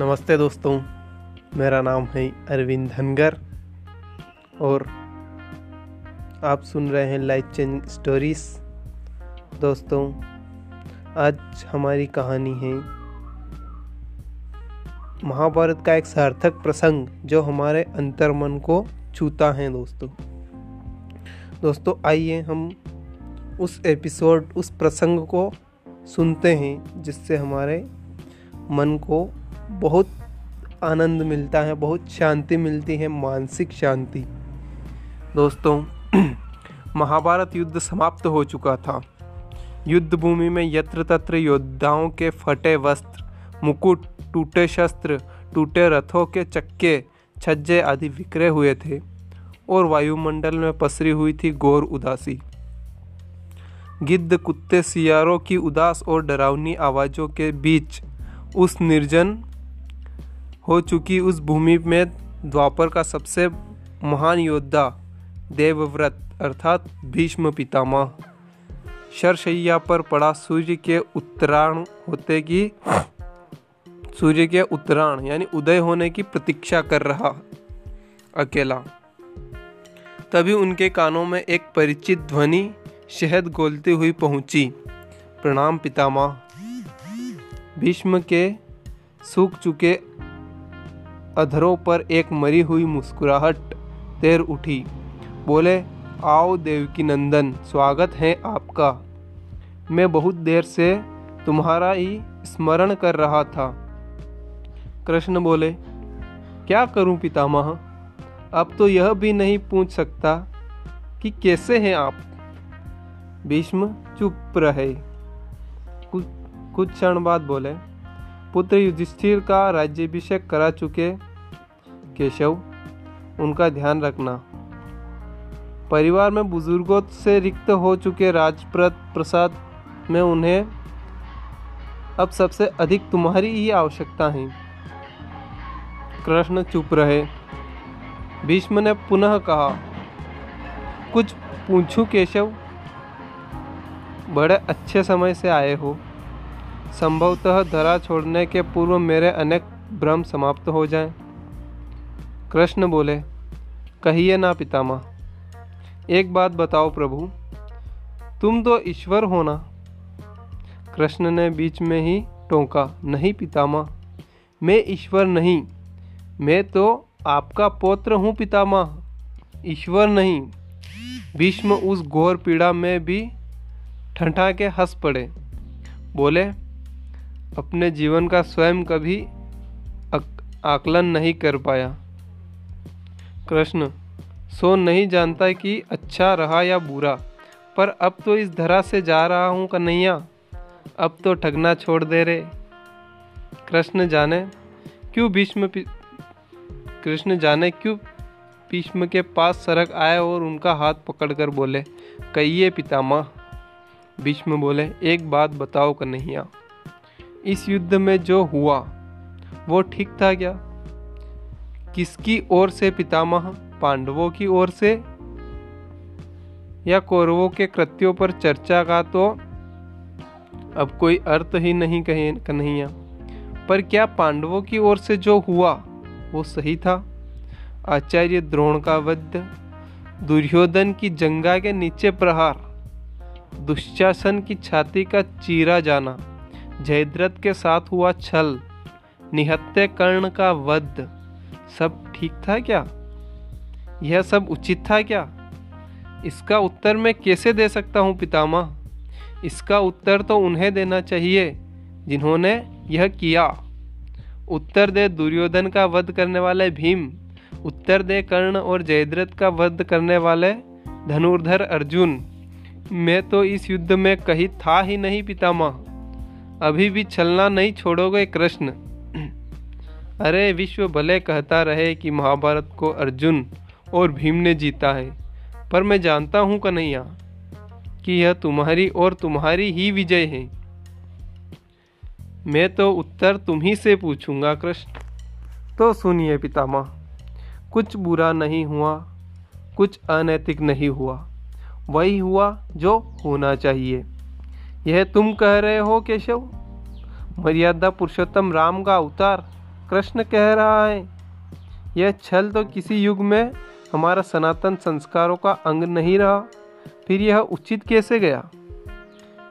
नमस्ते दोस्तों, मेरा नाम है अरविंद धनगर और आप सुन रहे हैं लाइफ चेंज स्टोरीज। दोस्तों, आज हमारी कहानी है महाभारत का एक सार्थक प्रसंग जो हमारे अंतर्मन को छूता है दोस्तों। दोस्तों, आइए हम उस एपिसोड, उस प्रसंग को सुनते हैं जिससे हमारे मन को बहुत आनंद मिलता है, बहुत शांति मिलती है, मानसिक शांति। दोस्तों, महाभारत युद्ध समाप्त हो चुका था। युद्ध भूमि में यत्र तत्र योद्धाओं के फटे वस्त्र, मुकुट, टूटे शस्त्र, टूटे रथों के चक्के, छज्जे आदि बिखरे हुए थे और वायुमंडल में पसरी हुई थी गौर उदासी। गिद्ध कुत्ते सियारों की उदास और डरावनी आवाज़ों के बीच उस निर्जन हो चुकी उस भूमि में द्वापर का सबसे महान योद्धा देवव्रत अर्थात भीष्म पितामह। शरशैया पर पड़ा सूर्य के उत्तरायण होते की सूर्य के उत्तरायण यानी उदय होने की प्रतीक्षा कर रहा अकेला। तभी उनके कानों में एक परिचित ध्वनि शहद गोलती हुई पहुँची, प्रणाम पितामह। भीष्म के सूख चुके अधरों पर एक मरी हुई मुस्कुराहट तैर उठी। बोले, आओ देवकी नंदन, स्वागत है आपका। मैं बहुत देर से तुम्हारा ही स्मरण कर रहा था। कृष्ण बोले, क्या करूँ पितामह? अब तो यह भी नहीं पूछ सकता कि कैसे हैं आप? भीष्म चुप रहे। कुछ क्षण बाद बोले, पुत्र युधिष्ठिर का राज्यभिषेक करा चुके केशव, उनका ध्यान रखना। परिवार में बुज़ुर्गों से रिक्त हो चुके राजप्रद प्रसाद में उन्हें अब सबसे अधिक तुम्हारी ही आवश्यकता है। कृष्ण चुप रहे। भीष्म ने पुनः कहा, कुछ पूछूँ केशव? बड़े अच्छे समय से आए हो। संभवतः धरा छोड़ने के पूर्व मेरे अनेक भ्रम समाप्त हो जाएँ। कृष्ण बोले, कहिए ना पितामह, एक बात बताओ प्रभु, तुम तो ईश्वर हो ना? कृष्ण ने बीच में ही टोंका, नहीं पितामह, मैं ईश्वर नहीं, मैं तो आपका पौत्र हूँ पितामह, ईश्वर नहीं। भीष्म उस घोर पीड़ा में भी ठंठा के हंस पड़े। बोले, अपने जीवन का स्वयं कभी आकलन नहीं कर पाया। कृष्ण, सो नहीं जानता कि अच्छा रहा या बुरा, पर अब तो इस धरा से जा रहा हूँ कन्हैया, अब तो ठगना छोड़ दे रे। कृष्ण जाने क्यों भीष्म कृष्ण जाने क्यों भीष्म के पास सड़क आए और उनका हाथ पकड़कर बोले, कहिए पितामह। भीष्म बोले, एक बात बताओ कन्हैया, इस युद्ध में जो हुआ, वो ठीक था क्या? किसकी ओर से पितामह, पांडवों की ओर से या कौरवों के कृत्यों पर चर्चा का तो अब कोई अर्थ ही नहीं कहे, कन्हैया। पर क्या पांडवों की ओर से जो हुआ, वो सही था? आचार्य द्रोण का वध, दुर्योधन की जंगा के नीचे प्रहार दुशासन की छाती का चीरा जाना, जयद्रथ के साथ हुआ छल निहत्य कर्ण का वध। सब ठीक था क्या? यह सब उचित था क्या? इसका उत्तर मैं कैसे दे सकता हूँ पितामह? इसका उत्तर तो उन्हें देना चाहिए, जिन्होंने यह किया। उत्तर दे दुर्योधन का वध करने वाले भीम, उत्तर दे कर्ण और जयद्रथ का वध करने वाले धनुर्धर अर्जुन। मैं तो इस युद्ध में कहीं था ही नहीं पितामह। अभी भी छलना नहीं छोड़ोगे कृष्ण। अरे विश्व भले कहता रहे कि महाभारत को अर्जुन और भीम ने जीता है, पर मैं जानता हूँ कन्हैया, कि यह तुम्हारी और तुम्हारी ही विजय है। मैं तो उत्तर तुम ही से पूछूँगा, कृष्ण। तो सुनिए पितामह, कुछ बुरा नहीं हुआ, कुछ अनैतिक नहीं हुआ, वही हुआ जो होना चाहिए। यह तुम कह रहे हो, केशव? मर्यादा पुरुषोत्तम राम का अवतार कृष्ण कह रहा है, यह छल तो किसी युग में हमारा सनातन संस्कारों का अंग नहीं रहा, फिर यह उचित कैसे गया?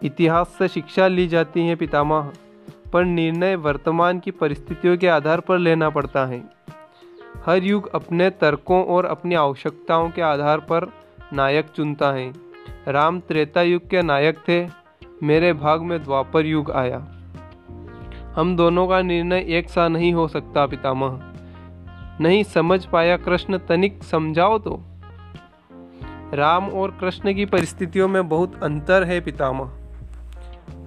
इतिहास से शिक्षा ली जाती है पितामह, पर निर्णय वर्तमान की परिस्थितियों के आधार पर लेना पड़ता है। हर युग अपने तर्कों और अपनी आवश्यकताओं के आधार पर नायक चुनता है। राम त्रेता युग के नायक थे, मेरे भाग में द्वापर युग आया। हम दोनों का निर्णय एक सा नहीं हो सकता, पितामह। नहीं समझ पाया कृष्ण, तनिक समझाओ तो। राम और कृष्ण की परिस्थितियों में बहुत अंतर है, पितामह।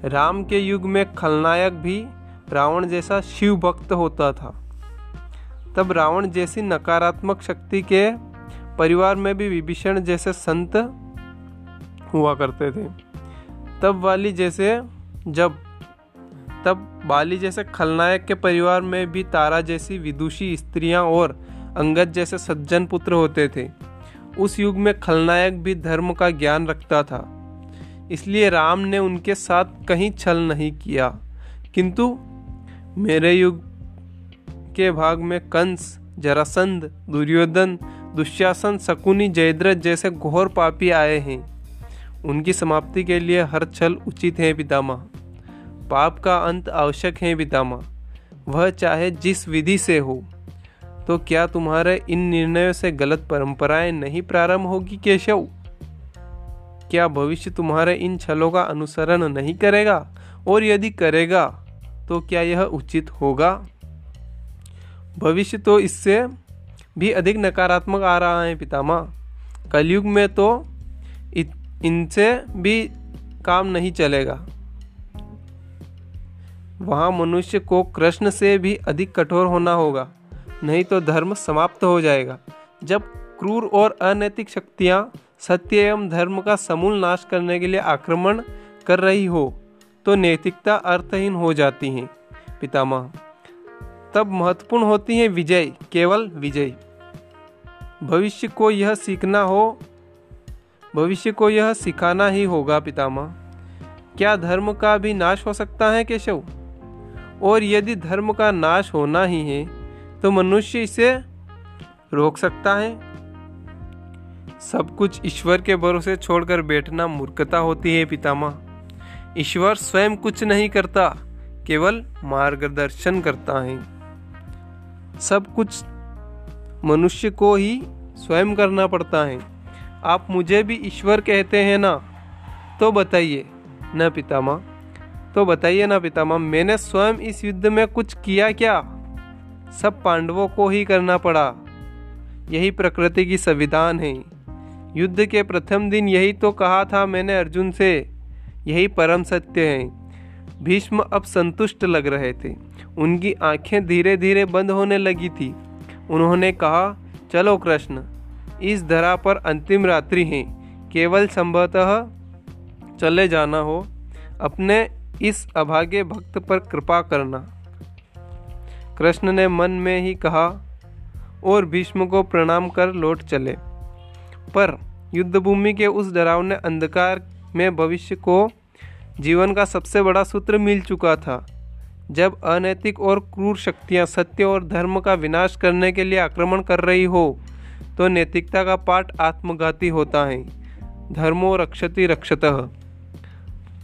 राम के युग में खलनायक भी रावण जैसा शिव भक्त होता था। तब रावण जैसी नकारात्मक शक्ति के परिवार में भी विभीषण जैसे संत हुआ करते थे। तब वाली जैसे जब तब बाली जैसे खलनायक के परिवार में भी तारा जैसी विदुषी स्त्रियाँ और अंगद जैसे सज्जन पुत्र होते थे। उस युग में खलनायक भी धर्म का ज्ञान रखता था। इसलिए राम ने उनके साथ कहीं छल नहीं किया। किंतु मेरे युग के भाग में कंस, जरासंध, दुर्योधन, दुशासन, शकुनी, जयद्रथ जैसे घोर पापी आए हैं। उनकी समाप्ति के लिए हर छल उचित है पितामह। पाप का अंत आवश्यक है पितामह। वह चाहे जिस विधि से हो तो क्या तुम्हारे इन निर्णयों से गलत परंपराएँ नहीं प्रारंभ होगी केशव? क्या भविष्य तुम्हारे इन छलों का अनुसरण नहीं करेगा? और यदि करेगा तो क्या यह उचित होगा? भविष्य तो इससे भी अधिक नकारात्मक आ रहा है पितामह। कलयुग में तो इनसे भी काम नहीं चलेगा। वहाँ मनुष्य को कृष्ण से भी अधिक कठोर होना होगा, नहीं तो धर्म समाप्त हो जाएगा। जब क्रूर और अनैतिक शक्तियाँ सत्य एवं धर्म का समूल नाश करने के लिए आक्रमण कर रही हो तो नैतिकता अर्थहीन हो जाती है। पितामह, तब महत्वपूर्ण होती है विजय, केवल विजय। भविष्य को यह सीखना हो, भविष्य को यह सिखाना ही होगा पितामह। क्या धर्म का भी नाश हो सकता है केशव? और यदि धर्म का नाश होना ही है तो मनुष्य इसे रोक सकता है। सब कुछ ईश्वर के भरोसे छोड़कर बैठना मूर्खता होती है पितामह। ईश्वर स्वयं कुछ नहीं करता, केवल मार्गदर्शन करता है। सब कुछ मनुष्य को ही स्वयं करना पड़ता है। आप मुझे भी ईश्वर कहते हैं ना तो बताइए, न पितामह? तो बताइए ना पितामह, मैंने स्वयं इस युद्ध में कुछ किया क्या? सब पांडवों को ही करना पड़ा। यही प्रकृति की संविधान है। युद्ध के प्रथम दिन यही तो कहा था मैंने अर्जुन से। यही परम सत्य है। भीष्म अब संतुष्ट लग रहे थे। उनकी आँखें धीरे धीरे बंद होने लगी थी। उन्होंने कहा, चलो कृष्ण, इस धरा पर अंतिम रात्रि है। केवल संभवतः चले जाना हो। अपने इस अभागे भक्त पर कृपा करना। कृष्ण ने मन में ही कहा और भीष्म को प्रणाम कर लौट चले। पर युद्धभूमि के उस डरावने अंधकार में भविष्य को जीवन का सबसे बड़ा सूत्र मिल चुका था। जब अनैतिक और क्रूर शक्तियाँ सत्य और धर्म का विनाश करने के लिए आक्रमण कर रही हो तो नैतिकता का पाठ आत्मघाती होता है। धर्मो रक्षति रक्षतः।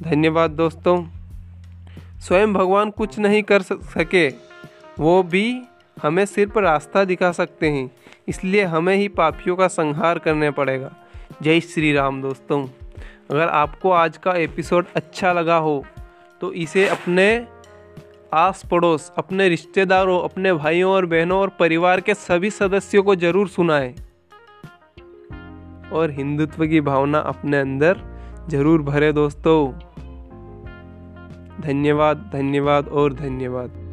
धन्यवाद दोस्तों। स्वयं भगवान कुछ नहीं कर सके वो भी हमें सिर्फ़ रास्ता दिखा सकते हैं, इसलिए हमें ही पापियों का संहार करने पड़ेगा। जय श्री राम दोस्तों। अगर आपको आज का एपिसोड अच्छा लगा हो तो इसे अपने आस पड़ोस अपने रिश्तेदारों, अपने भाइयों और बहनों और परिवार के सभी सदस्यों को ज़रूर सुनाएँ। और हिंदुत्व की भावना अपने अंदर ज़रूर भरे दोस्तों। धन्यवाद धन्यवाद और धन्यवाद।